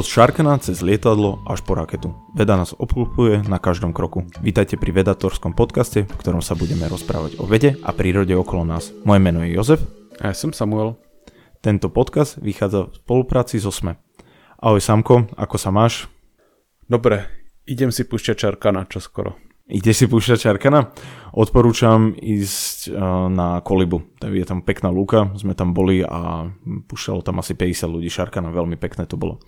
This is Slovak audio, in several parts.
Od šarkana cez lietadlo až po raketu. Veda nás obklopuje na každom kroku. Vítajte pri Vedatorskom podcaste, v ktorom sa budeme rozprávať o vede a prírode okolo nás. Moje meno je Jozef. A ja som Samuel. Tento podcast vychádza v spolupráci so SME. Ahoj Samko, ako sa máš? Dobre, idem si púšťať Čarkana čoskoro. Ide si púšťať Čarkana? Odporúčam ísť uh, na Kolibu. Je tam pekná lúka, sme tam boli a púšťalo tam asi 50 ľudí Šarkana, veľmi pekné to bolo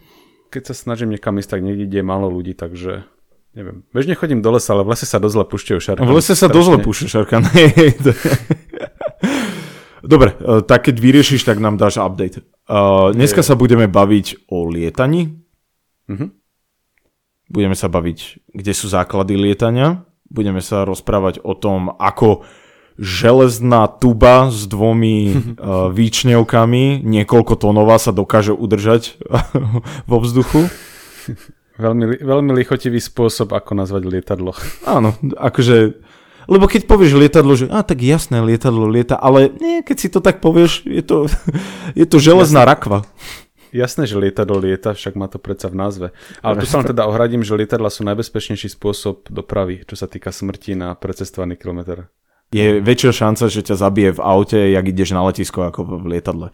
keď sa snažím niekam ísť, tak niekde ide málo ľudí, takže neviem. Bežne chodím do lesa, ale v lese sa dosť zle púšťajú šarkany. V lese sa dosť zle púšťajú šarkany. Dobre, e, tak keď vyriešiš, tak nám dáš update. Uh, dneska sa budeme baviť o lietaní. Uh-huh. Budeme sa baviť, kde sú základy lietania. Budeme sa rozprávať o tom, ako železná tuba s dvomi uh, výčnevkami, niekoľko tónová sa dokáže udržať vo vzduchu. Veľmi, veľmi lichotivý spôsob, ako nazvať lietadlo. Áno, akože... Lebo keď povieš lietadlo, že a tak jasné, lietadlo lieta, ale nie, keď si to tak povieš, je to, je to železná Jasné. rakva. Jasné, že lietadlo lieta, však má to predsa v názve. Ale tu sa len teda ohradím, že lietadla sú najbezpečnejší spôsob dopravy, čo sa týka smrti na precestovaný kilometr je väčšia šanca, že ťa zabije v aute, jak ideš na letisko, ako v lietadle.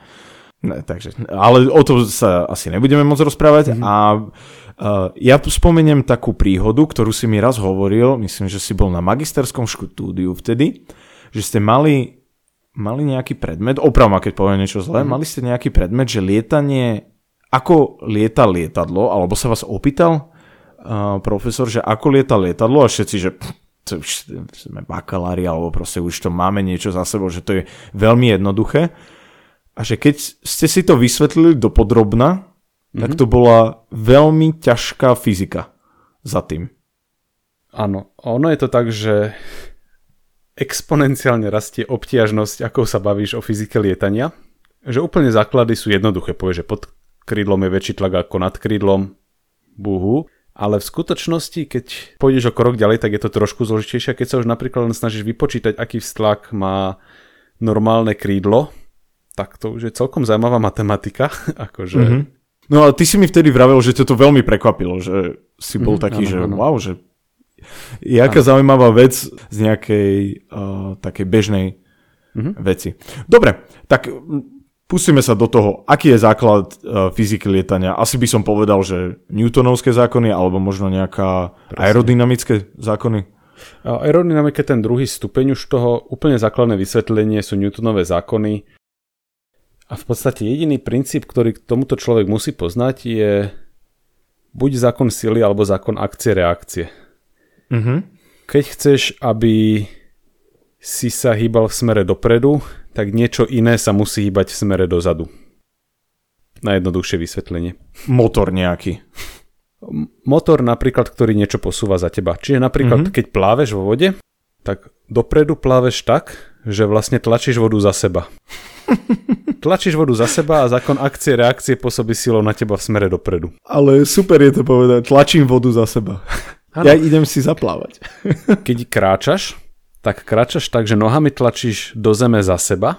Ne, takže, ale o to sa asi nebudeme môcť rozprávať mm-hmm. a uh, ja spomeniem takú príhodu, ktorú si mi raz hovoril, myslím, že si bol na magisterskom štúdiu vtedy, že ste mali, mali nejaký predmet, oprav ma keď poviem niečo zlé, mm-hmm. mali ste nejaký predmet, že lietanie, ako lieta lietadlo, alebo sa vás opýtal uh, profesor, že ako lieta lietadlo a všetci, že pff, to už sme bakalári, alebo proste už to máme niečo za sebou, že to je veľmi jednoduché. A že keď ste si to vysvetlili do podrobna, mm-hmm. tak mhm. to bola veľmi ťažká fyzika za tým. Áno, ono je to tak, že exponenciálne rastie obtiažnosť, ako sa bavíš o fyzike lietania. Že úplne základy sú jednoduché. Povieš, že pod krídlom je väčší tlak ako nad krídlom. Buhu ale v skutočnosti, keď pôjdeš o krok ďalej, tak je to trošku zložitejšie. Keď sa už napríklad len snažíš vypočítať, aký vztlak má normálne krídlo, tak to už je celkom zaujímavá matematika. akože... Mm-hmm. No ale ty si mi vtedy vravel, že ťa to veľmi prekvapilo, že si bol mm, taký, áno, že áno. wow, že je aká zaujímavá vec z nejakej uh, takej bežnej mm-hmm. veci. Dobre, tak Pustíme sa do toho, aký je základ uh, fyziky lietania. Asi by som povedal, že Newtonovské zákony, alebo možno nejaká Presne. aerodynamické zákony. Je ten druhý stupeň už toho. Úplne základné vysvetlenie sú Newtonové zákony. A v podstate jediný princíp, ktorý tomuto človek musí poznať, je buď zákon sily, alebo zákon akcie-reakcie. Mm-hmm. Keď chceš, aby si sa hýbal v smere dopredu, tak niečo iné sa musí hýbať v smere dozadu. Najjednoduchšie vysvetlenie. Motor nejaký. Motor napríklad, ktorý niečo posúva za teba. Čiže napríklad, mm-hmm. keď pláveš vo vode, tak dopredu pláveš tak, že vlastne tlačíš vodu za seba. tlačíš vodu za seba a zákon akcie reakcie pôsobí silou na teba v smere dopredu. Ale super je to povedať, tlačím vodu za seba. Ano. Ja idem si zaplávať. keď kráčaš, tak kráčaš tak, že nohami tlačíš do zeme za seba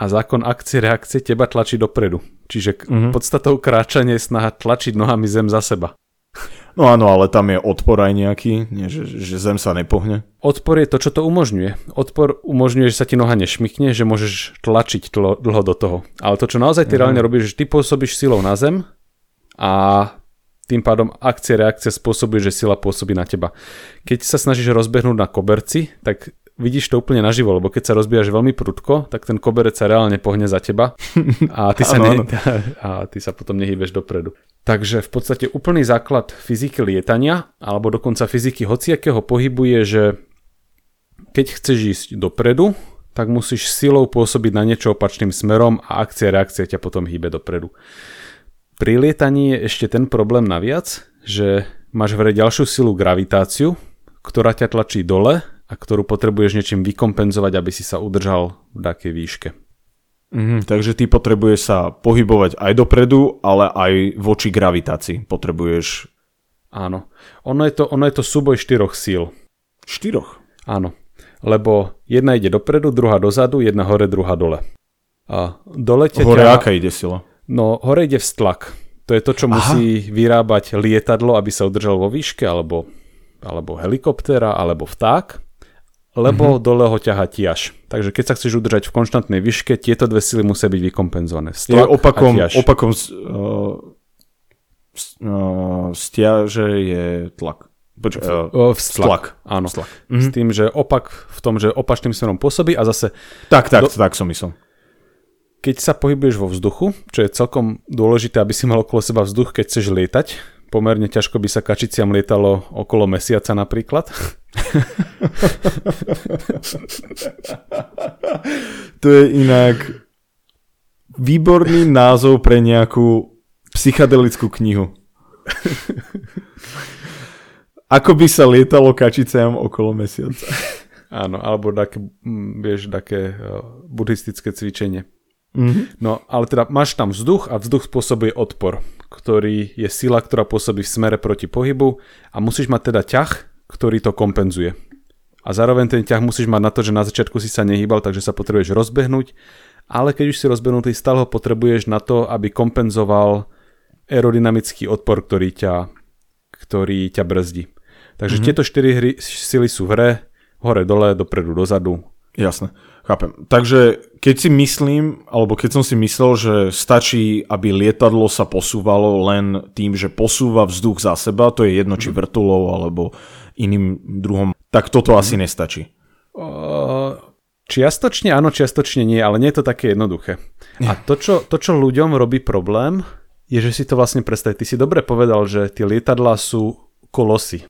a zákon akcie reakcie teba tlačí dopredu. Čiže mm-hmm. podstatou kráčania je snaha tlačiť nohami zem za seba. No áno, ale tam je odpor aj nejaký, nie, že, že zem sa nepohne. Odpor je to, čo to umožňuje. Odpor umožňuje, že sa ti noha nešmikne, že môžeš tlačiť tlo, dlho do toho. Ale to, čo naozaj ty mm. reálne robíš, že ty pôsobíš silou na zem a tým pádom akcie reakcia spôsobuje, že sila pôsobí na teba. Keď sa snažíš rozbehnúť na koberci, tak vidíš to úplne naživo, lebo keď sa rozbíjaš veľmi prudko, tak ten koberec sa reálne pohne za teba a ty, sa, ne, a ty sa potom nehýbeš dopredu. Takže v podstate úplný základ fyziky lietania, alebo dokonca fyziky hociakého pohybu je, že keď chceš ísť dopredu, tak musíš silou pôsobiť na niečo opačným smerom a akcia reakcia ťa potom hýbe dopredu. Pri lietaní je ešte ten problém naviac, že máš v hre ďalšiu silu gravitáciu, ktorá ťa tlačí dole a ktorú potrebuješ niečím vykompenzovať, aby si sa udržal v takej výške. Mhm, takže ty potrebuješ sa pohybovať aj dopredu, ale aj voči gravitácii potrebuješ. Áno. Ono je to, ono je to súboj štyroch síl. Štyroch? Áno. Lebo jedna ide dopredu, druhá dozadu, jedna hore, druhá dole. A dole ťa Hore ťa... aká ide sila? No, hore ide vztlak. To je to, čo Aha. musí vyrábať lietadlo, aby sa udržal vo výške, alebo, alebo helikoptéra, alebo vták, lebo mm-hmm. dole ho ťaha tiaž. Takže keď sa chceš udržať v konštantnej výške, tieto dve sily musia byť vykompenzované. Stlak je opakom, a opakom uh, uh, stiaže je tlak. Poč- uh, stlak. Áno. Stlak. Mm-hmm. S tým, že opak v tom, že opačným smerom pôsobí a zase... Tak, tak, do... tak som myslel keď sa pohybuješ vo vzduchu, čo je celkom dôležité, aby si mal okolo seba vzduch, keď chceš lietať, pomerne ťažko by sa kačiciam lietalo okolo mesiaca napríklad. to je inak výborný názov pre nejakú psychedelickú knihu. Ako by sa lietalo kačiciam okolo mesiaca. Áno, alebo také, vieš, také buddhistické cvičenie. Mm-hmm. No, ale teda máš tam vzduch a vzduch spôsobuje odpor, ktorý je sila, ktorá pôsobí v smere proti pohybu a musíš mať teda ťah, ktorý to kompenzuje. A zároveň ten ťah musíš mať na to, že na začiatku si sa nehýbal, takže sa potrebuješ rozbehnúť, ale keď už si rozbehnutý, stále ho potrebuješ na to, aby kompenzoval aerodynamický odpor, ktorý ťa, ktorý ťa brzdí. Takže mm-hmm. tieto štyri hry, sily sú v hre, hore, dole, dopredu, dozadu. Jasné. Chápem. Takže keď si myslím, alebo keď som si myslel, že stačí, aby lietadlo sa posúvalo len tým, že posúva vzduch za seba, to je jedno či mhm. vrtulou alebo iným druhom, tak toto asi mhm. nestačí. Uh, čiastočne áno, čiastočne nie, ale nie je to také jednoduché. A to čo, to, čo ľuďom robí problém, je, že si to vlastne predstav. Ty si dobre povedal, že tie lietadlá sú kolosy.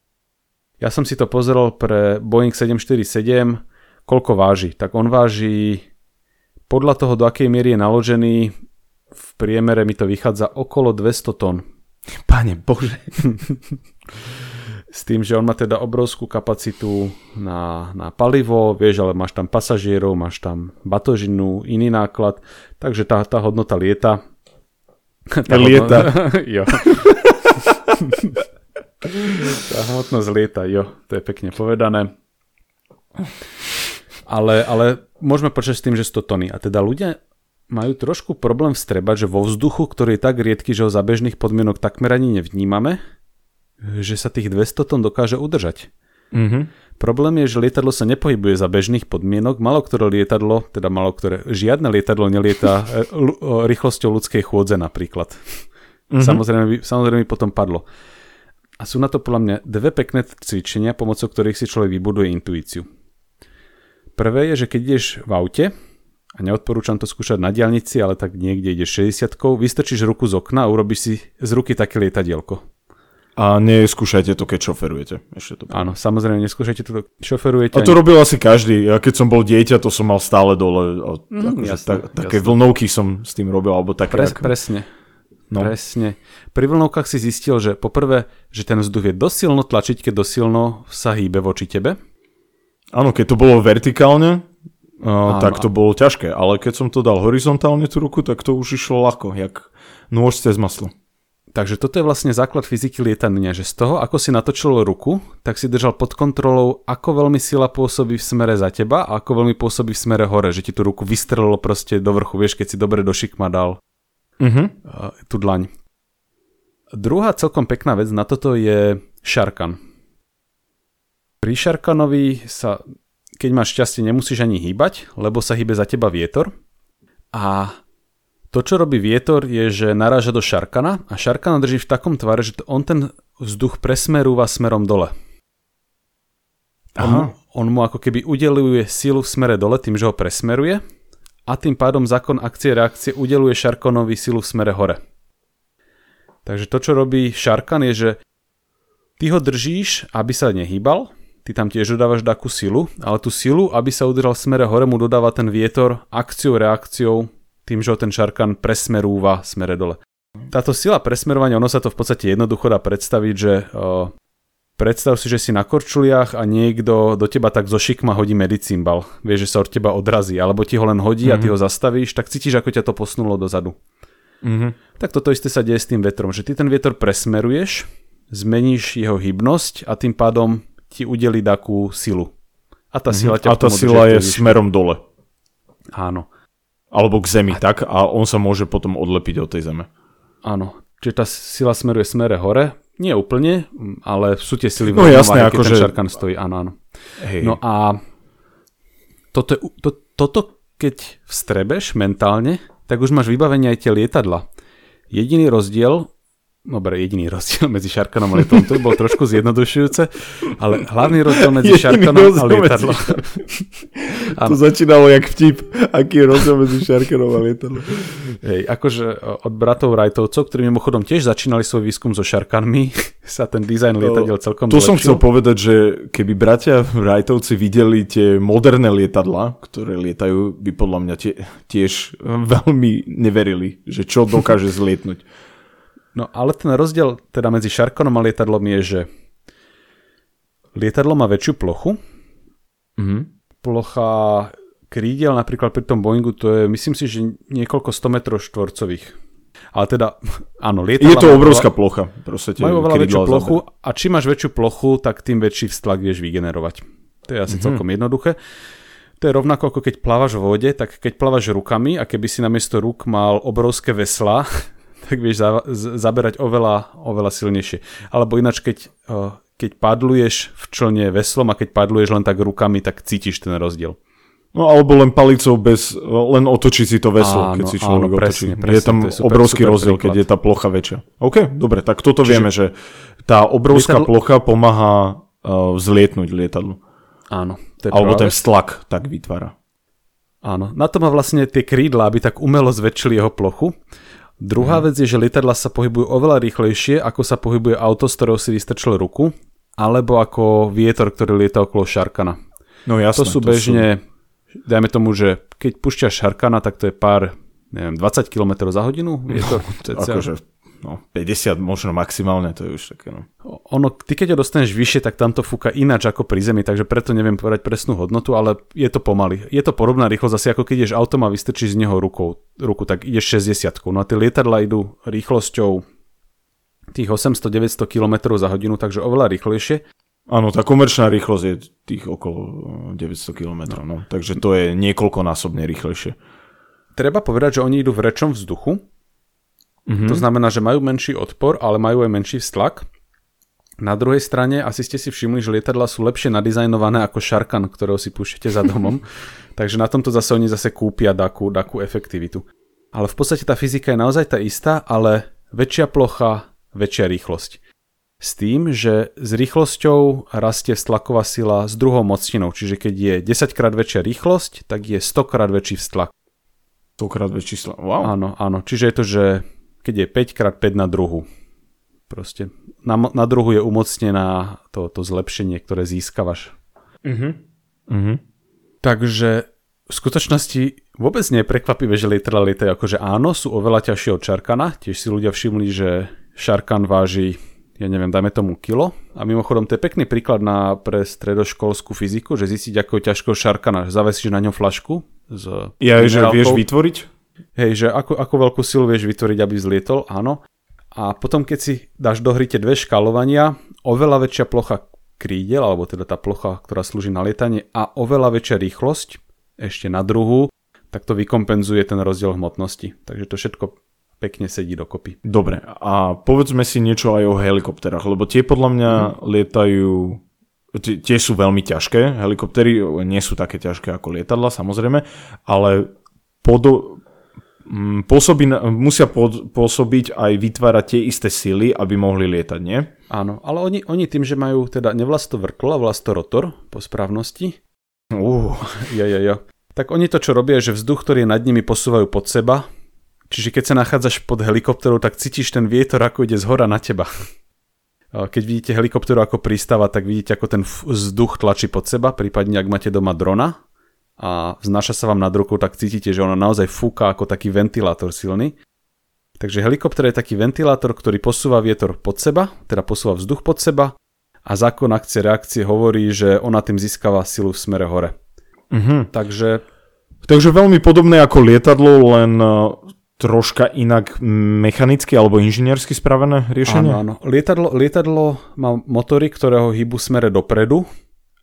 Ja som si to pozeral pre Boeing 747, koľko váži. Tak on váži podľa toho, do akej miery je naložený, v priemere mi to vychádza okolo 200 tón. Pane Bože. S tým, že on má teda obrovskú kapacitu na, na palivo, vieš, ale máš tam pasažierov, máš tam batožinu, iný náklad, takže tá, tá hodnota lieta. Tá lieta. Hodnota, jo. tá hmotnosť lieta, jo, to je pekne povedané ale, ale môžeme počať s tým, že 100 tony. A teda ľudia majú trošku problém vstrebať, že vo vzduchu, ktorý je tak riedky, že ho za bežných podmienok takmer ani nevnímame, že sa tých 200 tón dokáže udržať. Mm-hmm. Problém je, že lietadlo sa nepohybuje za bežných podmienok. Malo ktoré lietadlo, teda malo ktoré, žiadne lietadlo nelieta e, rýchlosťou ľudskej chôdze napríklad. Mm-hmm. Samozrejme, samozrejme potom padlo. A sú na to podľa mňa dve pekné cvičenia, pomocou ktorých si človek vybuduje intuíciu. Prvé je, že keď ideš v aute, a neodporúčam to skúšať na diálnici, ale tak niekde ideš 60 vystrčíš ruku z okna a urobíš si z ruky také lietadielko. A neskúšajte to, keď šoferujete. Ešte to Áno, samozrejme, neskúšajte to, keď šoferujete. A to robil asi každý. Ja keď som bol dieťa, to som mal stále dole. A mm, jasne, tak, také jasne. vlnovky som s tým robil, alebo také. Pres, ak... Presne. No. Presne. Pri vlnovkách si zistil, že poprvé, že ten vzduch je dosilno tlačiť, keď dosilno sa hýbe voči tebe. Áno, keď to bolo vertikálne, uh, tak to bolo ťažké, ale keď som to dal horizontálne tú ruku, tak to už išlo ľahko, jak nôž cez maslo. Takže toto je vlastne základ fyziky lietania, že z toho, ako si natočil ruku, tak si držal pod kontrolou, ako veľmi sila pôsobí v smere za teba a ako veľmi pôsobí v smere hore, že ti tú ruku vystrelilo proste do vrchu, vieš, keď si dobre do šikma dal uh-huh. tú dlaň. Druhá celkom pekná vec na toto je šarkan. Pri Šarkanovi sa, keď máš šťastie, nemusíš ani hýbať, lebo sa hýbe za teba vietor. A to, čo robí vietor, je, že naráža do Šarkana a Šarkana drží v takom tvare, že on ten vzduch presmerúva smerom dole. On mu, on mu ako keby udeluje silu v smere dole tým, že ho presmeruje a tým pádom zákon akcie reakcie udeluje Šarkanovi silu v smere hore. Takže to, čo robí Šarkan je, že ty ho držíš, aby sa nehýbal ty tam tiež dodávaš takú silu, ale tú silu, aby sa udržal v smere hore, mu dodáva ten vietor akciou, reakciou, tým, že ho ten šarkan presmerúva smere dole. Táto sila presmerovania, ono sa to v podstate jednoducho dá predstaviť, že o, predstav si, že si na korčuliach a niekto do teba tak zo šikma hodí medicímbal. Vieš, že sa od teba odrazí, alebo ti ho len hodí mm-hmm. a ty mhm. ho zastavíš, tak cítiš, ako ťa to posunulo dozadu. Mm-hmm. Tak toto isté sa deje s tým vetrom, že ty ten vietor presmeruješ, zmeníš jeho hybnosť a tým pádom ti udeli takú silu. A tá sila ťa A tá sila je výšku. smerom dole. Áno. Alebo k zemi, a... tak? A on sa môže potom odlepiť od tej zeme. Áno. čiže tá sila smeruje smere hore, nie úplne, ale sú tie sily No jasné, ako ten šarkan stojí, áno, áno. Hej. No a toto, to, toto, keď vstrebeš mentálne, tak už máš vybavenie aj tie lietadla. Jediný rozdiel, dobre, jediný rozdiel medzi šarkanom a lietadlom, to by bolo trošku zjednodušujúce, ale hlavný rozdiel medzi Jediný šarkanom a medzi lietadlom. To začínalo jak vtip, aký je rozdiel medzi šarkanom a lietadlom. Hej, akože od bratov Wrightovcov, ktorí mimochodom tiež začínali svoj výskum so šarkanmi, sa ten dizajn lietadiel celkom To som zlepšil. chcel povedať, že keby bratia Wrightovci videli tie moderné lietadla, ktoré lietajú, by podľa mňa tie, tiež veľmi neverili, že čo dokáže zlietnúť. No ale ten rozdiel teda medzi šarkanom a lietadlom je, že lietadlo má väčšiu plochu, Mhm. plocha krídel napríklad pri tom Boeingu to je, myslím si, že niekoľko 100 metrov štvorcových. Ale teda, áno, lietadla Je to obrovská plocha. Proste Majú oveľa väčšiu plochu a čím máš väčšiu plochu, tak tým väčší vztlak vieš vygenerovať. To je asi mm-hmm. celkom jednoduché. To je rovnako ako keď plávaš v vode, tak keď plávaš rukami a keby si namiesto rúk mal obrovské vesla, tak vieš za, zaberať oveľa, oveľa silnejšie. Alebo ináč, keď, eh, keď padluješ v člne veslom a keď padluješ len tak rukami, tak cítiš ten rozdiel. No alebo len palicou bez, len otočí si to veslo, Áno, keď si áno, človek presne, otočí. presne, je tam je super- obrovský super rozdiel, keď príklad. je tá plocha väčšia. OK, dobre, tak toto Čiže... vieme, že tá obrovská Lietadlo- plocha pomáha uh, vzlietnúť lietadlu. Áno. To je Alebo ten stlak tak vytvára. Áno, na to má vlastne tie krídla, aby tak umelo zväčšili jeho plochu. Druhá vec je, že lietadla sa pohybujú oveľa rýchlejšie, ako sa pohybuje auto, z ktorého si vystrčil ruku, alebo ako vietor, ktorý lieta okolo šarkana. No jasné. To sú bežne, dajme tomu, že keď pušťaš šarkana, tak to je pár, neviem, 20 km za hodinu vietor. cca. Akože, no, 50 možno maximálne, to je už také, no. Ono, ty keď ho dostaneš vyššie, tak tam to fúka ináč ako pri zemi, takže preto neviem povedať presnú hodnotu, ale je to pomaly. Je to podobná rýchlosť, asi ako keď ideš autom a vystrčíš z neho rukou, ruku, tak ideš 60. No a tie lietadla idú rýchlosťou tých 800-900 km za hodinu, takže oveľa rýchlejšie. Áno, tá komerčná rýchlosť je tých okolo 900 km, no. Takže to je niekoľkonásobne rýchlejšie. Treba povedať, že oni idú v rečom vzduchu, mm-hmm. to znamená, že majú menší odpor, ale majú aj menší vztlak. Na druhej strane, asi ste si všimli, že lietadla sú lepšie nadizajnované ako šarkan, ktorého si púšťate za domom. Takže na tomto zase oni zase kúpia takú, takú efektivitu. Ale v podstate tá fyzika je naozaj tá istá, ale väčšia plocha, väčšia rýchlosť. S tým, že s rýchlosťou rastie stlaková sila s druhou mocninou, čiže keď je 10 krát väčšia rýchlosť, tak je 100 krát väčší vztlak. Stokrát väčší čísla. Wow. Áno, áno. Čiže je to, že keď je 5x5 na druhu. Proste na, na druhu je umocnená to, to zlepšenie, ktoré získavaš. Mhm. Takže v skutočnosti vôbec nie je prekvapivé, že lietajú akože áno, sú oveľa ťažšie od Šarkana. Tiež si ľudia všimli, že Šarkan váži, ja neviem, dajme tomu kilo. A mimochodom, to je pekný príklad na, pre stredoškolskú fyziku, že zistiť, ako je ťažko Šarkana. Zavesíš na ňom flašku s Ja, že vieš vytvoriť? Hej, že ako, ako veľkú silu vieš vytvoriť, aby vzlietol, áno. A potom, keď si dáš do hry tie dve škálovania, oveľa väčšia plocha krídel, alebo teda tá plocha, ktorá slúži na lietanie, a oveľa väčšia rýchlosť, ešte na druhu, tak to vykompenzuje ten rozdiel hmotnosti. Takže to všetko pekne sedí dokopy. Dobre, a povedzme si niečo aj o helikopterách, lebo tie podľa mňa Mhm. lietajú, tie, sú veľmi ťažké, helikoptery nie sú také ťažké ako lietadla, samozrejme, ale podo, mm, pôsobí, na- musia pôsobiť aj vytvárať tie isté sily, aby mohli lietať, nie? Áno, ale oni, oni tým, že majú teda nevlasto vrtlo a vlasto rotor po správnosti, Uh, Jo, jo, jo. Tak oni to, čo robia, je, že vzduch, ktorý je nad nimi, posúvajú pod seba. Čiže keď sa nachádzaš pod helikopterou, tak cítiš ten vietor, ako ide z hora na teba. Keď vidíte helikopteru ako prístava, tak vidíte, ako ten vzduch tlačí pod seba, prípadne ak máte doma drona a vznáša sa vám nad rukou, tak cítite, že ono naozaj fúka ako taký ventilátor silný. Takže helikopter je taký ventilátor, ktorý posúva vietor pod seba, teda posúva vzduch pod seba a zákon akcie reakcie hovorí, že ona tým získava silu v smere hore. uh-huh. Takže Takže veľmi podobné ako lietadlo, len uh, troška inak mechanicky alebo inžiniersky spravené riešenie? áno, áno. Lietadlo, lietadlo má motory, ktoré ho hýbu smere dopredu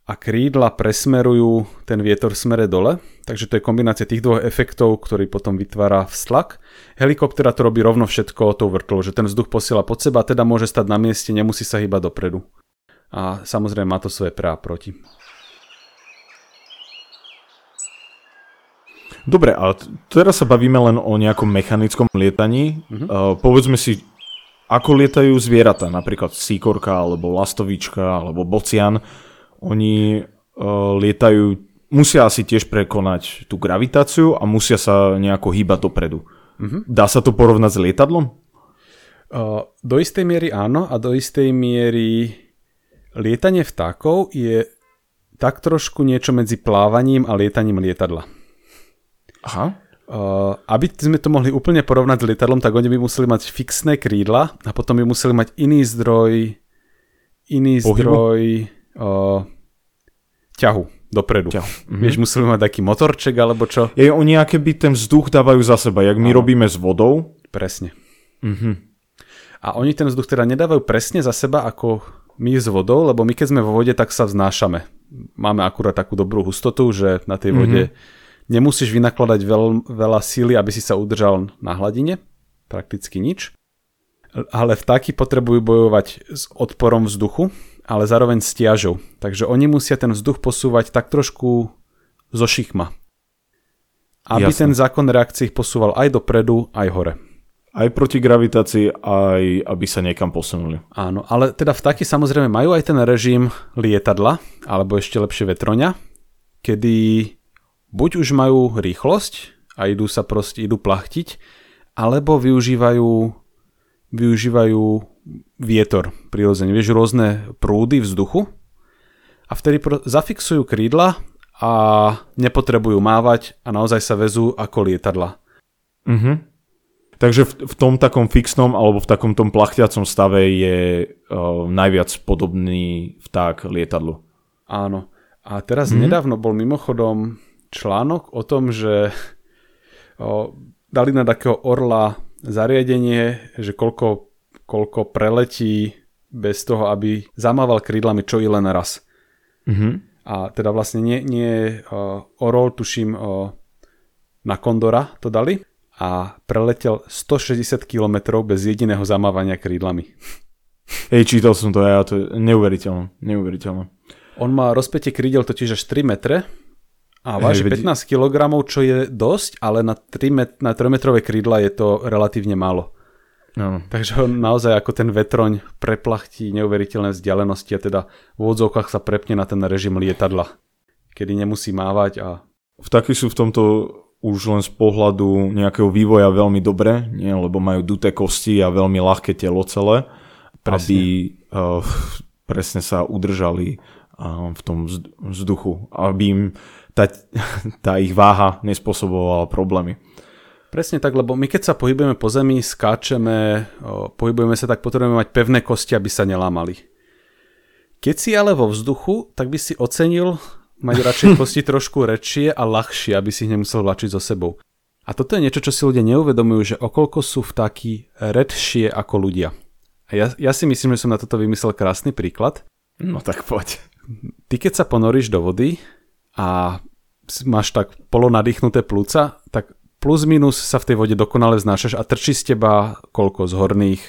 a krídla presmerujú ten vietor v smere dole, takže to je kombinácia tých dvoch efektov, ktorý potom vytvára vztlak. Helikoptera to robí rovno všetko tou vrtlou, že ten vzduch posiela pod seba, teda môže stať na mieste, nemusí sa hýbať dopredu. A samozrejme má to svoje pre a proti. Dobre, ale teraz sa bavíme len o nejakom mechanickom lietaní. Uh-huh. Uh, povedzme si, ako lietajú zvieratá, napríklad síkorka, alebo lastovička, alebo bocian oni uh, lietajú, musia asi tiež prekonať tú gravitáciu a musia sa nejako hýbať dopredu. Uh-huh. Dá sa to porovnať s lietadlom? Uh, do istej miery áno a do istej miery lietanie vtákov je tak trošku niečo medzi plávaním a lietaním lietadla. Aha. Uh, aby sme to mohli úplne porovnať s lietadlom, tak oni by museli mať fixné krídla a potom by museli mať iný zdroj iný Pohybu? zdroj uh, ťahu dopredu. Ťahu. Mm-hmm. Vieš, museli mať taký motorček alebo čo? Je, oni aké by ten vzduch dávajú za seba, jak my Áno. robíme s vodou. Presne. Mm-hmm. A oni ten vzduch teda nedávajú presne za seba ako my s vodou, lebo my keď sme vo vode, tak sa vznášame. Máme akurát takú dobrú hustotu, že na tej vode mm-hmm. nemusíš vynakladať veľ, veľa síly, aby si sa udržal na hladine. Prakticky nič. Ale vtáky potrebujú bojovať s odporom vzduchu, ale zároveň s tiažou. Takže oni musia ten vzduch posúvať tak trošku zo šikma. Aby Jasne. ten zákon reakcií ich posúval aj dopredu, aj hore. Aj proti gravitácii, aj aby sa niekam posunuli. Áno, ale teda vtáky samozrejme majú aj ten režim lietadla, alebo ešte lepšie vetroňa, kedy buď už majú rýchlosť a idú sa proste, idú plachtiť, alebo využívajú, využívajú vietor prirodzene. Vieš, rôzne prúdy vzduchu a vtedy zafixujú krídla a nepotrebujú mávať a naozaj sa vezú ako lietadla. Mhm. Takže v, v tom takom fixnom alebo v takom tom plachtiacom stave je uh, najviac podobný vták lietadlu. Áno. A teraz mm-hmm. nedávno bol mimochodom článok o tom, že o, dali na takého orla zariadenie, že koľko koľko preletí bez toho, aby zamával krídlami čo i len raz. Mm-hmm. A teda vlastne nie, nie uh, Orol, tuším, uh, na Kondora to dali a preletel 160 km bez jediného zamávania krídlami. Hej, čítal som to ja, to je neuveriteľné, neuveriteľné. On má rozpätie krídel totiž až 3 metre a váži hey, 15 kg, čo je dosť, ale na 3, met- na 3 metrové krídla je to relatívne málo. No. Takže on naozaj ako ten vetroň preplachtí neuveriteľné vzdialenosti a teda v odzovkách sa prepne na ten režim lietadla, kedy nemusí mávať a... Vtáky sú v tomto už len z pohľadu nejakého vývoja veľmi dobré, nie? lebo majú duté kosti a veľmi ľahké telo celé, presne. aby uh, presne sa udržali uh, v tom vzduchu, aby im tá, tá ich váha nespôsobovala problémy. Presne tak, lebo my keď sa pohybujeme po zemi, skáčeme, pohybujeme sa, tak potrebujeme mať pevné kosti, aby sa nelámali. Keď si ale vo vzduchu, tak by si ocenil mať radšej kosti trošku rečie a ľahšie, aby si ich nemusel vlačiť so sebou. A toto je niečo, čo si ľudia neuvedomujú, že okolko sú vtáky redšie ako ľudia. A ja, ja si myslím, že som na toto vymyslel krásny príklad. No tak poď. Ty keď sa ponoríš do vody a máš tak polonadýchnuté plúca, tak plus minus sa v tej vode dokonale znášaš a trčí z teba koľko z horných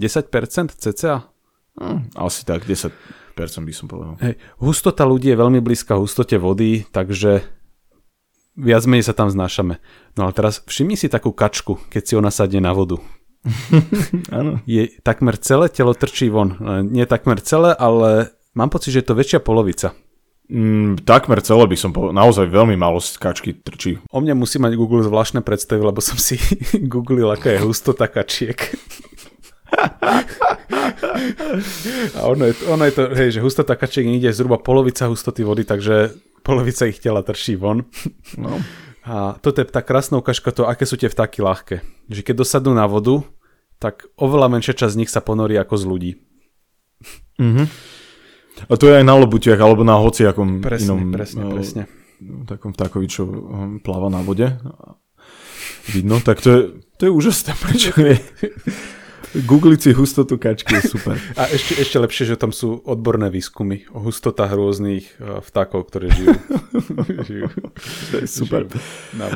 10% cca? Hm, asi tak, 10% by som povedal. Hej, hustota ľudí je veľmi blízka hustote vody, takže viac menej sa tam znášame. No ale teraz všimni si takú kačku, keď si ona sadne na vodu. Áno. je takmer celé telo trčí von. Nie takmer celé, ale mám pocit, že je to väčšia polovica. Mm, takmer celé by som povedal, naozaj veľmi málo kačky trčí. O mne musí mať Google zvláštne predstavy, lebo som si googlil, aká je hustota kačiek. A ono je, ono je to, hej, že hustota kačiek ide zhruba polovica hustoty vody, takže polovica ich tela trčí von. No. A toto je tá krásna ukážka to, aké sú tie vtáky ľahké. Že keď dosadnú na vodu, tak oveľa menšia časť z nich sa ponorí ako z ľudí. Mhm. A to je aj na lobutiach, alebo na hociakom presne, inom... Presne, uh, presne. Takom vtákovi, čo hm, pláva na vode. Vidno, tak to je, to je úžasné. Prečo je? Googliť si hustotu kačky je super. A ešte, ešte lepšie, že tam sú odborné výskumy o hustotách rôznych uh, vtákov, ktoré žijú. žijú. To je super.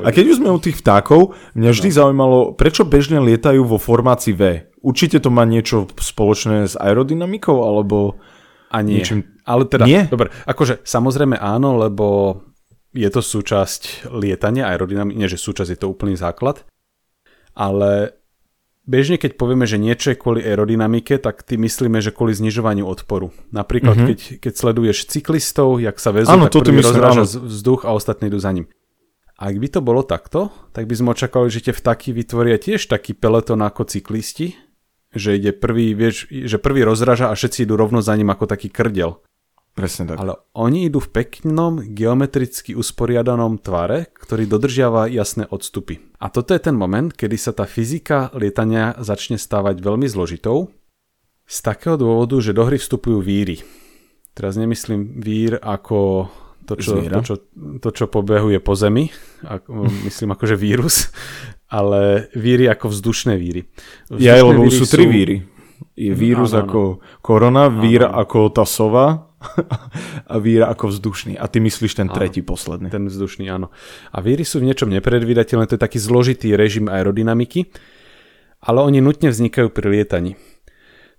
A keď už sme u tých vtákov, mňa vždy no. zaujímalo, prečo bežne lietajú vo formácii V? Určite to má niečo spoločné s aerodynamikou, alebo... A nie. Niečím... Ale teda, nie? dobre, akože samozrejme áno, lebo je to súčasť lietania aerodynamiky, nie že súčasť, je to úplný základ, ale bežne keď povieme, že niečo je kvôli aerodynamike, tak ty myslíme, že kvôli znižovaniu odporu. Napríklad, mm-hmm. keď, keď sleduješ cyklistov, jak sa vezú, ano, tak prvý rozráža áno. vzduch a ostatní idú za ním. A ak by to bolo takto, tak by sme očakávali, že tie vtaky vytvoria tiež taký peleton ako cyklisti, že ide prvý, vieš, že prvý rozraža a všetci idú rovno za ním ako taký krdel. Presne tak. Ale oni idú v peknom, geometricky usporiadanom tvare, ktorý dodržiava jasné odstupy. A toto je ten moment, kedy sa tá fyzika lietania začne stávať veľmi zložitou, z takého dôvodu, že do hry vstupujú víry. Teraz nemyslím vír ako to, čo, to, čo, to, čo pobehuje po zemi, ako, myslím akože vírus, ale víry ako vzdušné víry. Vzdušné ja, lebo sú tri víry. Je vírus no, no, no. ako korona, vír no, no. ako tá sova a víra ako vzdušný. A ty myslíš ten tretí, áno, posledný. Ten vzdušný, áno. A víry sú v niečom nepredvídateľné, to je taký zložitý režim aerodynamiky, ale oni nutne vznikajú pri lietaní.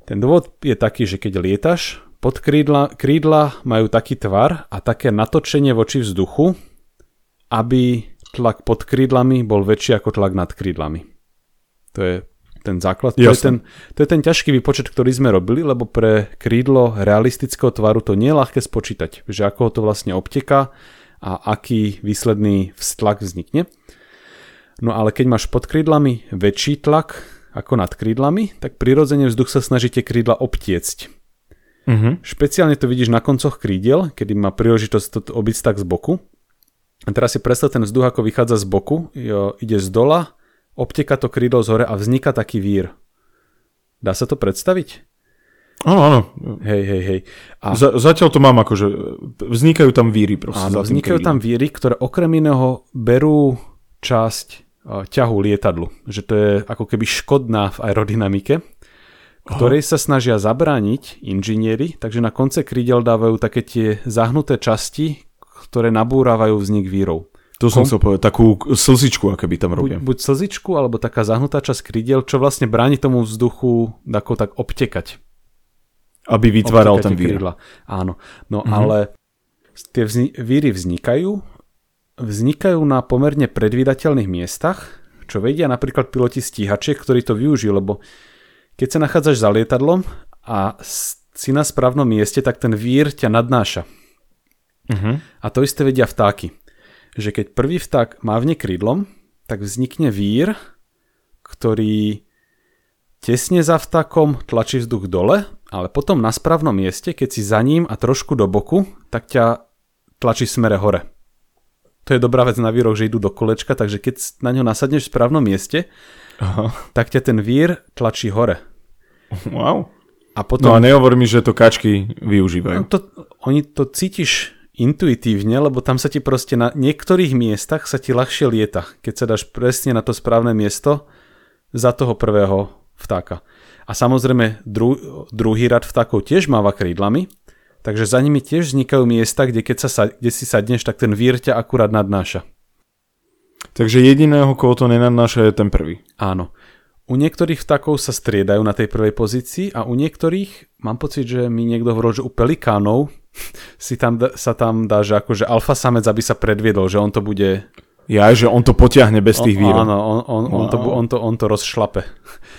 Ten dôvod je taký, že keď lietaš, pod krídla, krídla majú taký tvar a také natočenie voči vzduchu, aby tlak pod krídlami bol väčší ako tlak nad krídlami. To je ten základ. To je ten, to je ten ťažký výpočet, ktorý sme robili, lebo pre krídlo realistického tvaru to nie je ľahké spočítať, že ako ho to vlastne obteká a aký výsledný vztlak vznikne. No ale keď máš pod krídlami väčší tlak ako nad krídlami, tak prirodzene vzduch sa snažíte krídla obtiecť. Uh-huh. Špeciálne to vidíš na koncoch krídiel, kedy má príležitosť to obiť tak z boku. A teraz si predstav ten vzduch, ako vychádza z boku, jo, ide z dola obteka to krídlo z hore a vzniká taký vír. Dá sa to predstaviť? Áno, áno. Hej, hej, hej. A... Z- zatiaľ to mám ako, že vznikajú tam víry proste. Áno, vznikajú tam víry, ktoré okrem iného berú časť ťahu lietadlu. Že to je ako keby škodná v aerodynamike, ktorej sa snažia zabrániť inžinieri, takže na konce krídel dávajú také tie zahnuté časti, ktoré nabúravajú vznik vírov. To som chcel povedať, takú slzičku, aké by tam robia. Buď, buď slzičku, alebo taká zahnutá časť krídel, čo vlastne bráni tomu vzduchu ako tak obtekať. Aby vytváral ten vír. Áno, no mm-hmm. ale tie vzni- víry vznikajú, vznikajú na pomerne predvídateľných miestach, čo vedia napríklad piloti stíhačiek, ktorí to využijú, lebo keď sa nachádzaš za lietadlom a si na správnom mieste, tak ten vír ťa nadnáša. Uh-huh. A to isté vedia vtáky že keď prvý vták mávne krídlom, tak vznikne vír, ktorý tesne za vtákom tlačí vzduch dole, ale potom na správnom mieste, keď si za ním a trošku do boku, tak ťa tlačí smere hore. To je dobrá vec na víroch, že idú do kolečka, takže keď na ňo nasadneš v správnom mieste, Aha. tak ťa ten vír tlačí hore. Wow. A potom, no a nehovor mi, že to kačky využívajú. No to, oni to cítiš intuitívne, lebo tam sa ti proste na niektorých miestach sa ti ľahšie lieta, keď sa dáš presne na to správne miesto za toho prvého vtáka. A samozrejme dru, druhý rad vtákov tiež máva krídlami, takže za nimi tiež vznikajú miesta, kde keď sa, kde si sadneš, tak ten vír ťa akurát nadnáša. Takže jediného, koho to nenadnáša, je ten prvý. Áno. U niektorých vtákov sa striedajú na tej prvej pozícii a u niektorých, mám pocit, že mi niekto hovoril, že u pelikánov si tam, sa tam dá, že akože alfa samec, aby sa predviedol, že on to bude... Ja, že on to potiahne bez tých výrov. Áno, on, on, on, to, on, to, on to rozšlape.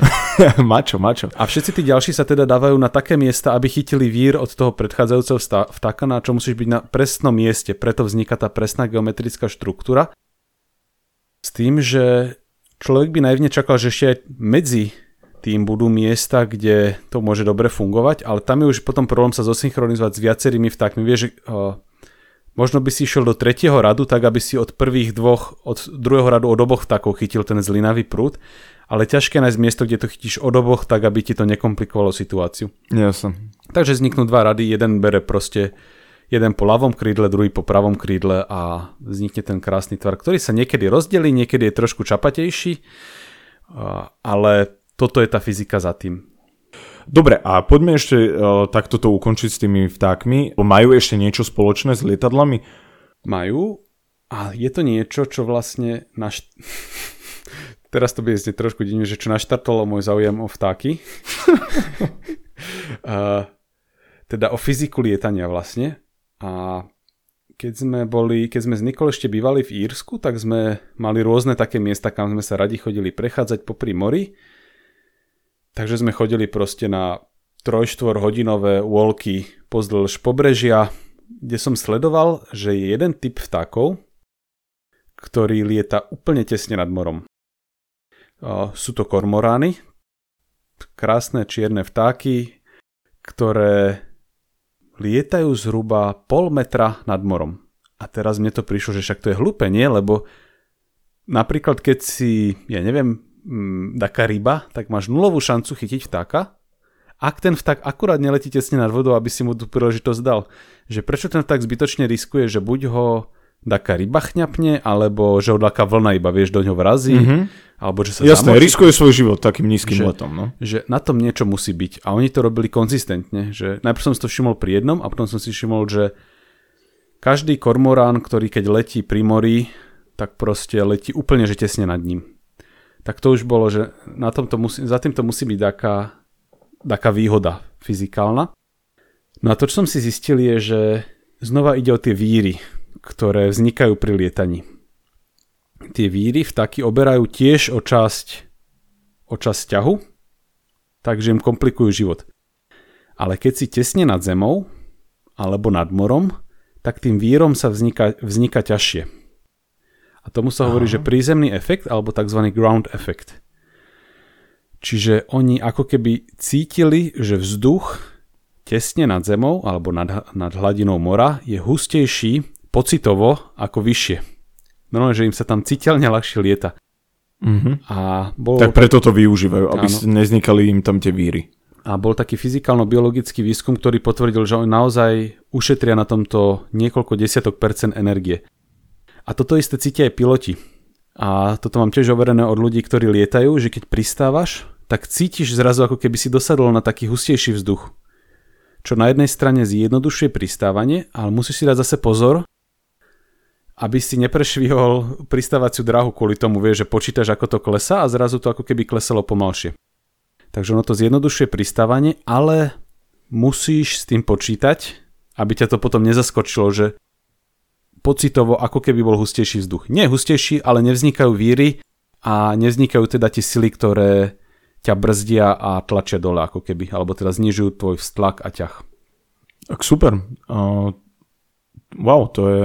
mačo, mačo. A všetci tí ďalší sa teda dávajú na také miesta, aby chytili vír od toho predchádzajúceho vtáka, na čo musíš byť na presnom mieste. Preto vzniká tá presná geometrická štruktúra. S tým, že človek by naivne čakal, že ešte aj medzi tým budú miesta, kde to môže dobre fungovať, ale tam je už potom problém sa zosynchronizovať s viacerými vtákmi. Vieš, uh, možno by si išiel do tretieho radu, tak aby si od prvých dvoch, od druhého radu od oboch vtákov chytil ten zlinavý prúd, ale ťažké nájsť miesto, kde to chytíš od oboch, tak aby ti to nekomplikovalo situáciu. Jasne. Takže vzniknú dva rady, jeden bere proste jeden po ľavom krídle, druhý po pravom krídle a vznikne ten krásny tvar, ktorý sa niekedy rozdelí, niekedy je trošku čapatejší, ale toto je tá fyzika za tým. Dobre, a poďme ešte uh, takto to ukončiť s tými vtákmi. Majú ešte niečo spoločné s lietadlami? Majú, a je to niečo, čo vlastne naš... Teraz to bude znieť trošku divne, že čo naštartovalo môj záujem o vtáky. uh, teda o fyziku lietania vlastne. A keď sme boli, keď sme s Nikol ešte bývali v Írsku, tak sme mali rôzne také miesta, kam sme sa radi chodili prechádzať popri mori. Takže sme chodili proste na 3-4 hodinové volky pozdĺž pobrežia, kde som sledoval, že je jeden typ vtákov, ktorý lieta úplne tesne nad morom. Sú to kormorány, krásne čierne vtáky, ktoré lietajú zhruba pol metra nad morom. A teraz mne to prišlo, že však to je hlúpe, nie? Lebo napríklad keď si, ja neviem, mm, taká ryba, tak máš nulovú šancu chytiť vtáka, ak ten vták akurát neletí tesne nad vodou, aby si mu tú príležitosť dal. Že prečo ten vták zbytočne riskuje, že buď ho taká ryba chňapne, alebo že ho taká vlna iba, vieš, do ňo vrazí, mm-hmm. alebo že sa Jasné, zamočí. riskuje svoj život takým nízkym že, letom, no. Že na tom niečo musí byť. A oni to robili konzistentne, že najprv som si to všimol pri jednom a potom som si všimol, že každý kormorán, ktorý keď letí pri mori, tak proste letí úplne, že tesne nad ním. Tak to už bolo, že na tomto musí, za týmto musí byť taká, taká výhoda fyzikálna. No a to, čo som si zistil, je, že znova ide o tie víry ktoré vznikajú pri lietaní. Tie víry vtáky oberajú tiež o časť, o časť ťahu, takže im komplikujú život. Ale keď si tesne nad zemou alebo nad morom, tak tým vírom sa vzniká, vzniká ťažšie. A tomu sa Aha. hovorí, že prízemný efekt alebo tzv. ground effect. Čiže oni ako keby cítili, že vzduch tesne nad zemou alebo nad, nad hladinou mora je hustejší pocitovo ako vyššie. Normálne, že im sa tam citeľne ľahšie lieta. Mm-hmm. A bol tak preto to využívajú, aby áno. neznikali im tam tie víry. A bol taký fyzikálno-biologický výskum, ktorý potvrdil, že oni naozaj ušetria na tomto niekoľko desiatok percent energie. A toto isté cítia aj piloti. A toto mám tiež overené od ľudí, ktorí lietajú, že keď pristávaš, tak cítiš zrazu ako keby si dosadol na taký hustejší vzduch. Čo na jednej strane zjednodušuje pristávanie, ale musíš si dať zase pozor, aby si neprešvihol pristávaciu dráhu kvôli tomu, vieš, že počítaš, ako to klesá a zrazu to ako keby klesalo pomalšie. Takže ono to zjednodušuje pristávanie, ale musíš s tým počítať, aby ťa to potom nezaskočilo, že pocitovo ako keby bol hustejší vzduch. Nie hustejší, ale nevznikajú víry a nevznikajú teda tie sily, ktoré ťa brzdia a tlačia dole ako keby, alebo teda znižujú tvoj vztlak a ťah. Tak super. Uh, wow, to je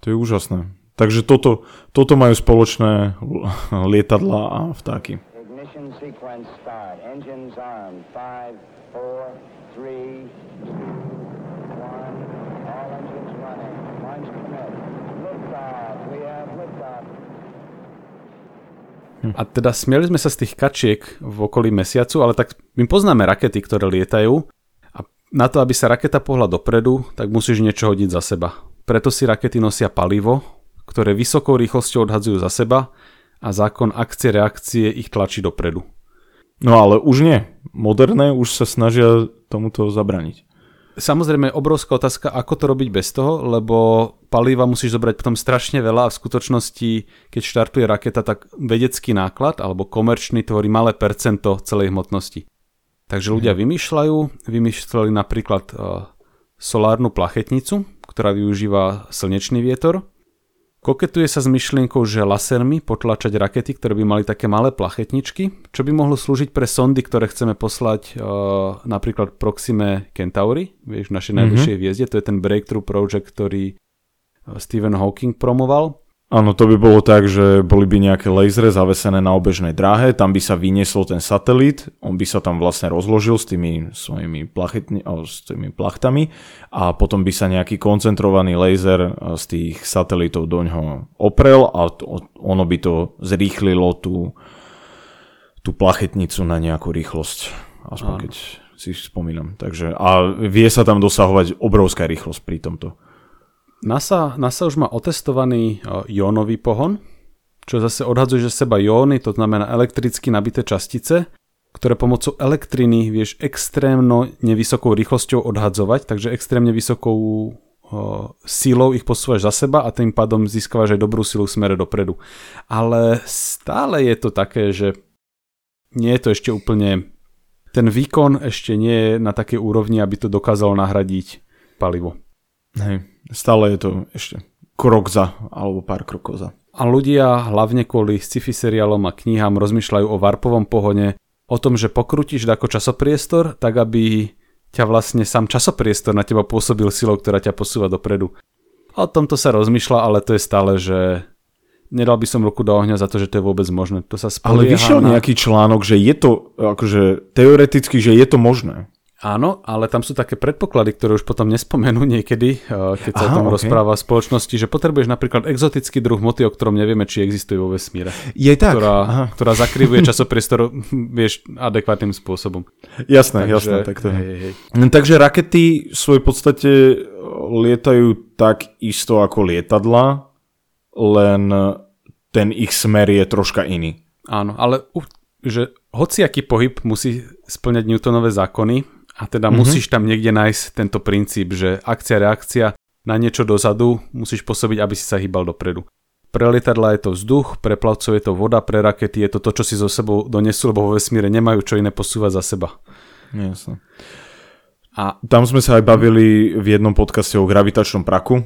to je úžasné. Takže toto, toto majú spoločné lietadla a vtáky. A teda smieli sme sa z tých kačiek v okolí mesiacu, ale tak my poznáme rakety, ktoré lietajú. A na to, aby sa raketa pohla dopredu, tak musíš niečo hodiť za seba. Preto si rakety nosia palivo, ktoré vysokou rýchlosťou odhadzujú za seba a zákon akcie-reakcie ich tlačí dopredu. No ale už nie. Moderné už sa snažia tomuto zabraniť. Samozrejme obrovská otázka, ako to robiť bez toho, lebo paliva musíš zobrať potom strašne veľa a v skutočnosti, keď štartuje raketa, tak vedecký náklad alebo komerčný tvorí malé percento celej hmotnosti. Takže ľudia mhm. vymýšľajú, vymýšľali napríklad uh, solárnu plachetnicu, ktorá využíva slnečný vietor. Koketuje sa s myšlienkou, že lasermi potlačať rakety, ktoré by mali také malé plachetničky, čo by mohlo slúžiť pre sondy, ktoré chceme poslať uh, napríklad Proxime Centauri, vieš, v našej mm-hmm. najbližšej hviezde, to je ten Breakthrough Project, ktorý Stephen Hawking promoval. Áno, to by bolo tak, že boli by nejaké lasery zavesené na obežnej dráhe, tam by sa vyniesol ten satelit, on by sa tam vlastne rozložil s tými svojimi plachetni, s tými plachtami a potom by sa nejaký koncentrovaný laser z tých satelitov do ňoho oprel a to, ono by to zrýchlilo tú, tú plachetnicu na nejakú rýchlosť. Aspoň Áno. keď si spomínam. Takže, a vie sa tam dosahovať obrovská rýchlosť pri tomto. NASA, NASA už má otestovaný jónový pohon, čo zase odhadzuje že seba jóny, to znamená elektricky nabité častice, ktoré pomocou elektriny vieš extrémno nevysokou rýchlosťou odhadzovať, takže extrémne vysokou o, silou ich posúvaš za seba a tým pádom získavaš aj dobrú silu v smere dopredu. Ale stále je to také, že nie je to ešte úplne ten výkon ešte nie je na takej úrovni, aby to dokázalo nahradiť palivo. Hej, stále je to ešte krok za, alebo pár krokov za. A ľudia, hlavne kvôli sci-fi seriálom a knihám, rozmýšľajú o varpovom pohone, o tom, že pokrutíš ako časopriestor, tak aby ťa vlastne sám časopriestor na teba pôsobil silou, ktorá ťa posúva dopredu. O tomto sa rozmýšľa, ale to je stále, že nedal by som ruku do ohňa za to, že to je vôbec možné. To sa Ale vyšiel na... nejaký článok, že je to, akože teoreticky, že je to možné. Áno, ale tam sú také predpoklady, ktoré už potom nespomenú niekedy, eh, keď sa Aha, o tom okay. rozpráva v spoločnosti, že potrebuješ napríklad exotický druh moty, o ktorom nevieme, či existuje vo vesmíre. Je tak. Ktorá, ktorá zakrivuje časopriestor, vieš, adekvátnym spôsobom. Jasné, Takže, jasné. Tak to. Hej, hej. Takže rakety v svojej podstate lietajú tak isto ako lietadla, len ten ich smer je troška iný. Áno, ale že hociaký pohyb musí splňať Newtonové zákony a teda mm-hmm. musíš tam niekde nájsť tento princíp, že akcia, reakcia na niečo dozadu musíš pôsobiť, aby si sa hýbal dopredu. Pre lietadla je to vzduch, pre plavcov je to voda, pre rakety je to to, čo si so sebou donesú, lebo vo vesmíre nemajú čo iné posúvať za seba. Jasne. A tam sme sa aj bavili v jednom podcaste o gravitačnom praku,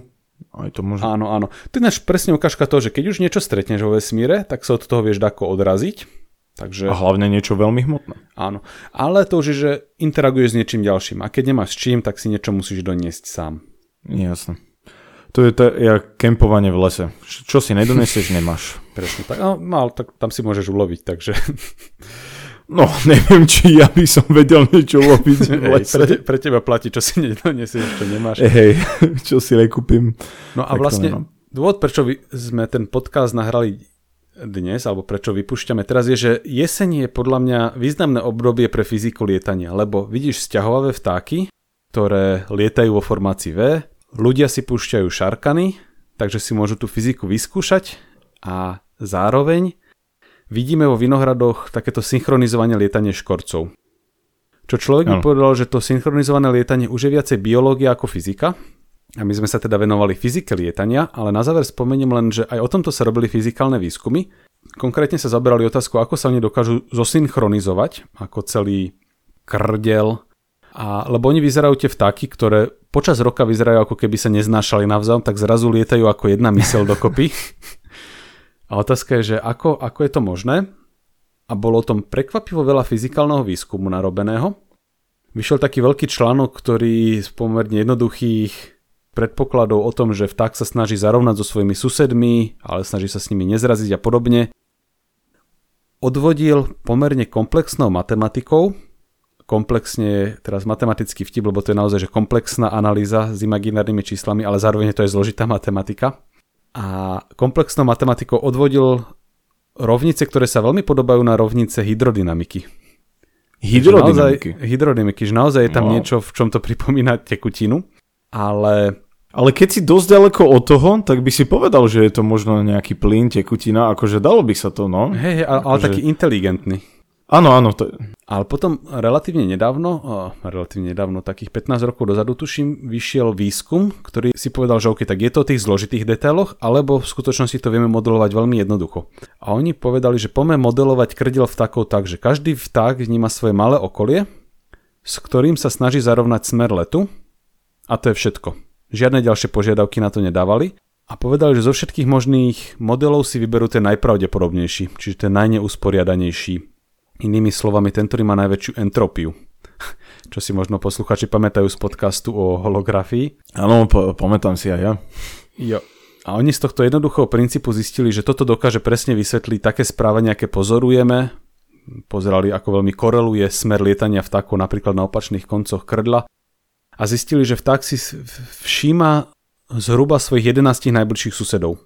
aj to môže. Áno, áno. To je presne ukážka toho, že keď už niečo stretneš vo vesmíre, tak sa od toho vieš dako odraziť. Takže... A hlavne niečo veľmi hmotné. Áno. Ale to už je, že interaguješ s niečím ďalším. A keď nemáš s čím, tak si niečo musíš doniesť sám. Jasne. To je to, ja kempovanie v lese. Čo si nedonesieš, nemáš. Presne tak. No, mal, tak tam si môžeš uloviť, takže... No, neviem, či ja by som vedel niečo loviť v lese. Pre, te, pre teba platí, čo si nedonesieš, čo nemáš. Hej, čo si nekúpim. No a vlastne dôvod, prečo sme ten podcast nahrali dnes, alebo prečo vypúšťame teraz, je, že jeseň je podľa mňa významné obdobie pre fyziku lietania, lebo vidíš sťahovavé vtáky, ktoré lietajú vo formácii V, ľudia si púšťajú šarkany, takže si môžu tú fyziku vyskúšať a zároveň vidíme vo Vinohradoch takéto synchronizovanie lietanie škorcov. Čo človek by povedal, že to synchronizované lietanie už je viacej biológia ako fyzika. A my sme sa teda venovali fyzike lietania, ale na záver spomeniem len, že aj o tomto sa robili fyzikálne výskumy. Konkrétne sa zaberali otázku, ako sa oni dokážu zosynchronizovať, ako celý krdel. A, lebo oni vyzerajú tie vtáky, ktoré počas roka vyzerajú ako keby sa neznášali navzájom, tak zrazu lietajú ako jedna mysel dokopy. A otázka je, že ako, ako je to možné? A bolo o tom prekvapivo veľa fyzikálneho výskumu narobeného. Vyšiel taký veľký článok, ktorý z pomerne jednoduchých predpokladov o tom, že vták sa snaží zarovnať so svojimi susedmi, ale snaží sa s nimi nezraziť a podobne, odvodil pomerne komplexnou matematikou, komplexne, teraz matematický vtip, lebo to je naozaj že komplexná analýza s imaginárnymi číslami, ale zároveň to je zložitá matematika a komplexnou matematikou odvodil rovnice, ktoré sa veľmi podobajú na rovnice hydrodynamiky. Hydrodynamiky? Naozaj, hydrodynamiky, že naozaj je tam wow. niečo, v čom to pripomína tekutinu, ale... Ale keď si dosť ďaleko od toho, tak by si povedal, že je to možno nejaký plyn, tekutina, akože dalo by sa to, no. Hej, ale, ale že... taký inteligentný. Áno, áno. To... Ale potom relatívne nedávno, relatívne nedávno, takých 15 rokov dozadu tuším, vyšiel výskum, ktorý si povedal, že OK, tak je to o tých zložitých detailoch, alebo v skutočnosti to vieme modelovať veľmi jednoducho. A oni povedali, že poďme modelovať krdel vtákov tak, že každý vták vníma svoje malé okolie, s ktorým sa snaží zarovnať smer letu a to je všetko. Žiadne ďalšie požiadavky na to nedávali a povedali, že zo všetkých možných modelov si vyberú ten najpravdepodobnejší, čiže ten najneusporiadanejší Inými slovami, ten, ktorý má najväčšiu entropiu. Čo si možno posluchači pamätajú z podcastu o holografii. Áno, po- pamätám si aj ja. Jo. A oni z tohto jednoduchého princípu zistili, že toto dokáže presne vysvetliť také správanie, aké pozorujeme. Pozerali, ako veľmi koreluje smer lietania vtákov napríklad na opačných koncoch krdla. A zistili, že vták si všíma zhruba svojich 11 najbližších susedov.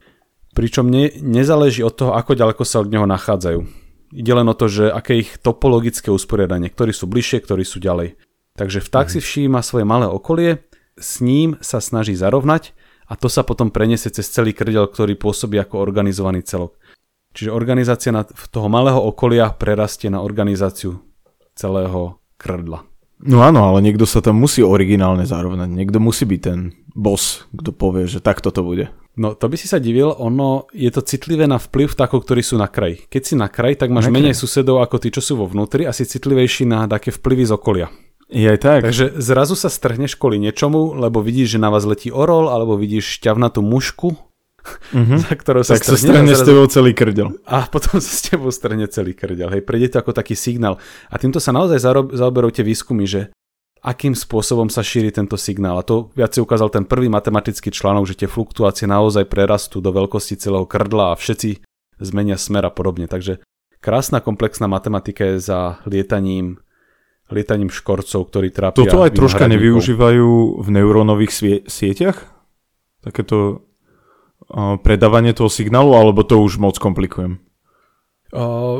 Pričom ne, nezáleží od toho, ako ďaleko sa od neho nachádzajú Ide len o to, že aké ich topologické usporiadanie, ktorí sú bližšie, ktorí sú ďalej. Takže vták si mhm. všíma svoje malé okolie, s ním sa snaží zarovnať a to sa potom preniesie cez celý krdel, ktorý pôsobí ako organizovaný celok. Čiže organizácia toho malého okolia prerastie na organizáciu celého krdla. No áno, ale niekto sa tam musí originálne zároveň. Niekto musí byť ten boss, kto povie, že takto to bude. No to by si sa divil, ono je to citlivé na vplyv vtákov, ktorí sú na kraji. Keď si na kraji, tak máš na menej susedov ako tí, čo sú vo vnútri a si citlivejší na také vplyvy z okolia. Je aj tak. Takže zrazu sa strhneš kvôli niečomu, lebo vidíš, že na vás letí orol, alebo vidíš šťavnatú mušku, mm-hmm. za ktorou sa tak sa strhne s tebou celý krdel. A potom sa s tebou strhne celý krdel. Hej, prejde to ako taký signál. A týmto sa naozaj zaoberú tie výskumy, že akým spôsobom sa šíri tento signál. A to viac si ukázal ten prvý matematický článok, že tie fluktuácie naozaj prerastú do veľkosti celého krdla a všetci zmenia smer a podobne. Takže krásna komplexná matematika je za lietaním lietaním škorcov, ktorí trápia... Toto aj troška nevyužívajú v neurónových svie- sieťach? Takéto predávanie toho signálu, alebo to už moc komplikujem?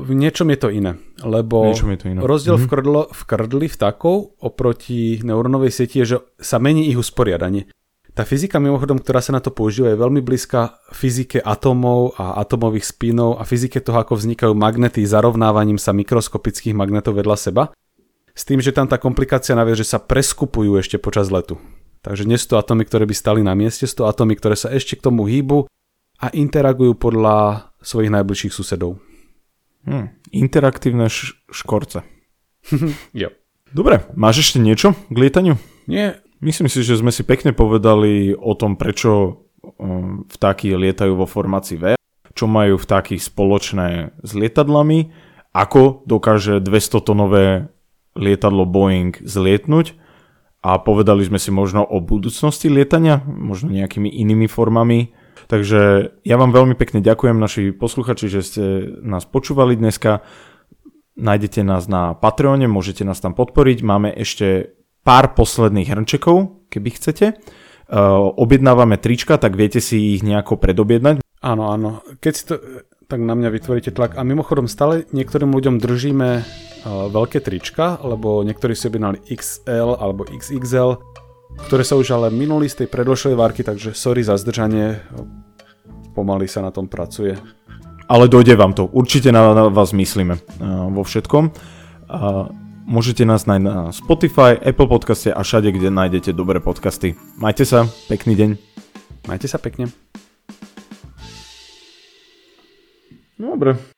v niečom je to iné, lebo je to iné. rozdiel mm-hmm. v, krdlo, v krdli vtákov oproti neurónovej sieti je, že sa mení ich usporiadanie. Tá fyzika mimochodom, ktorá sa na to používa, je veľmi blízka fyzike atómov a atomových spínov a fyzike toho, ako vznikajú magnety zarovnávaním sa mikroskopických magnetov vedľa seba. S tým, že tam tá komplikácia naviac, že sa preskupujú ešte počas letu. Takže nie sú to atómy, ktoré by stali na mieste, sú to atómy, ktoré sa ešte k tomu hýbu a interagujú podľa svojich najbližších susedov. Hmm, interaktívne š- škorce. jo. Dobre, máš ešte niečo k lietaniu? Nie. Myslím si, že sme si pekne povedali o tom, prečo um, vtáky lietajú vo formácii V, čo majú vtáky spoločné s lietadlami, ako dokáže 200-tonové lietadlo Boeing zlietnúť a povedali sme si možno o budúcnosti lietania, možno nejakými inými formami Takže ja vám veľmi pekne ďakujem naši posluchači, že ste nás počúvali dneska. Nájdete nás na Patreone, môžete nás tam podporiť. Máme ešte pár posledných hrnčekov, keby chcete. Uh, objednávame trička, tak viete si ich nejako predobjednať. Áno, áno. Keď si to, tak na mňa vytvoríte tlak. A mimochodom stále niektorým ľuďom držíme veľké trička, lebo niektorí si objednali XL alebo XXL ktoré sa už ale minuli z tej predložšej várky, takže sorry za zdržanie, pomaly sa na tom pracuje. Ale dojde vám to, určite na, na vás myslíme uh, vo všetkom. Môžete nás nájsť na Spotify, Apple podcaste a všade, kde nájdete dobré podcasty. Majte sa, pekný deň. Majte sa pekne. Dobre.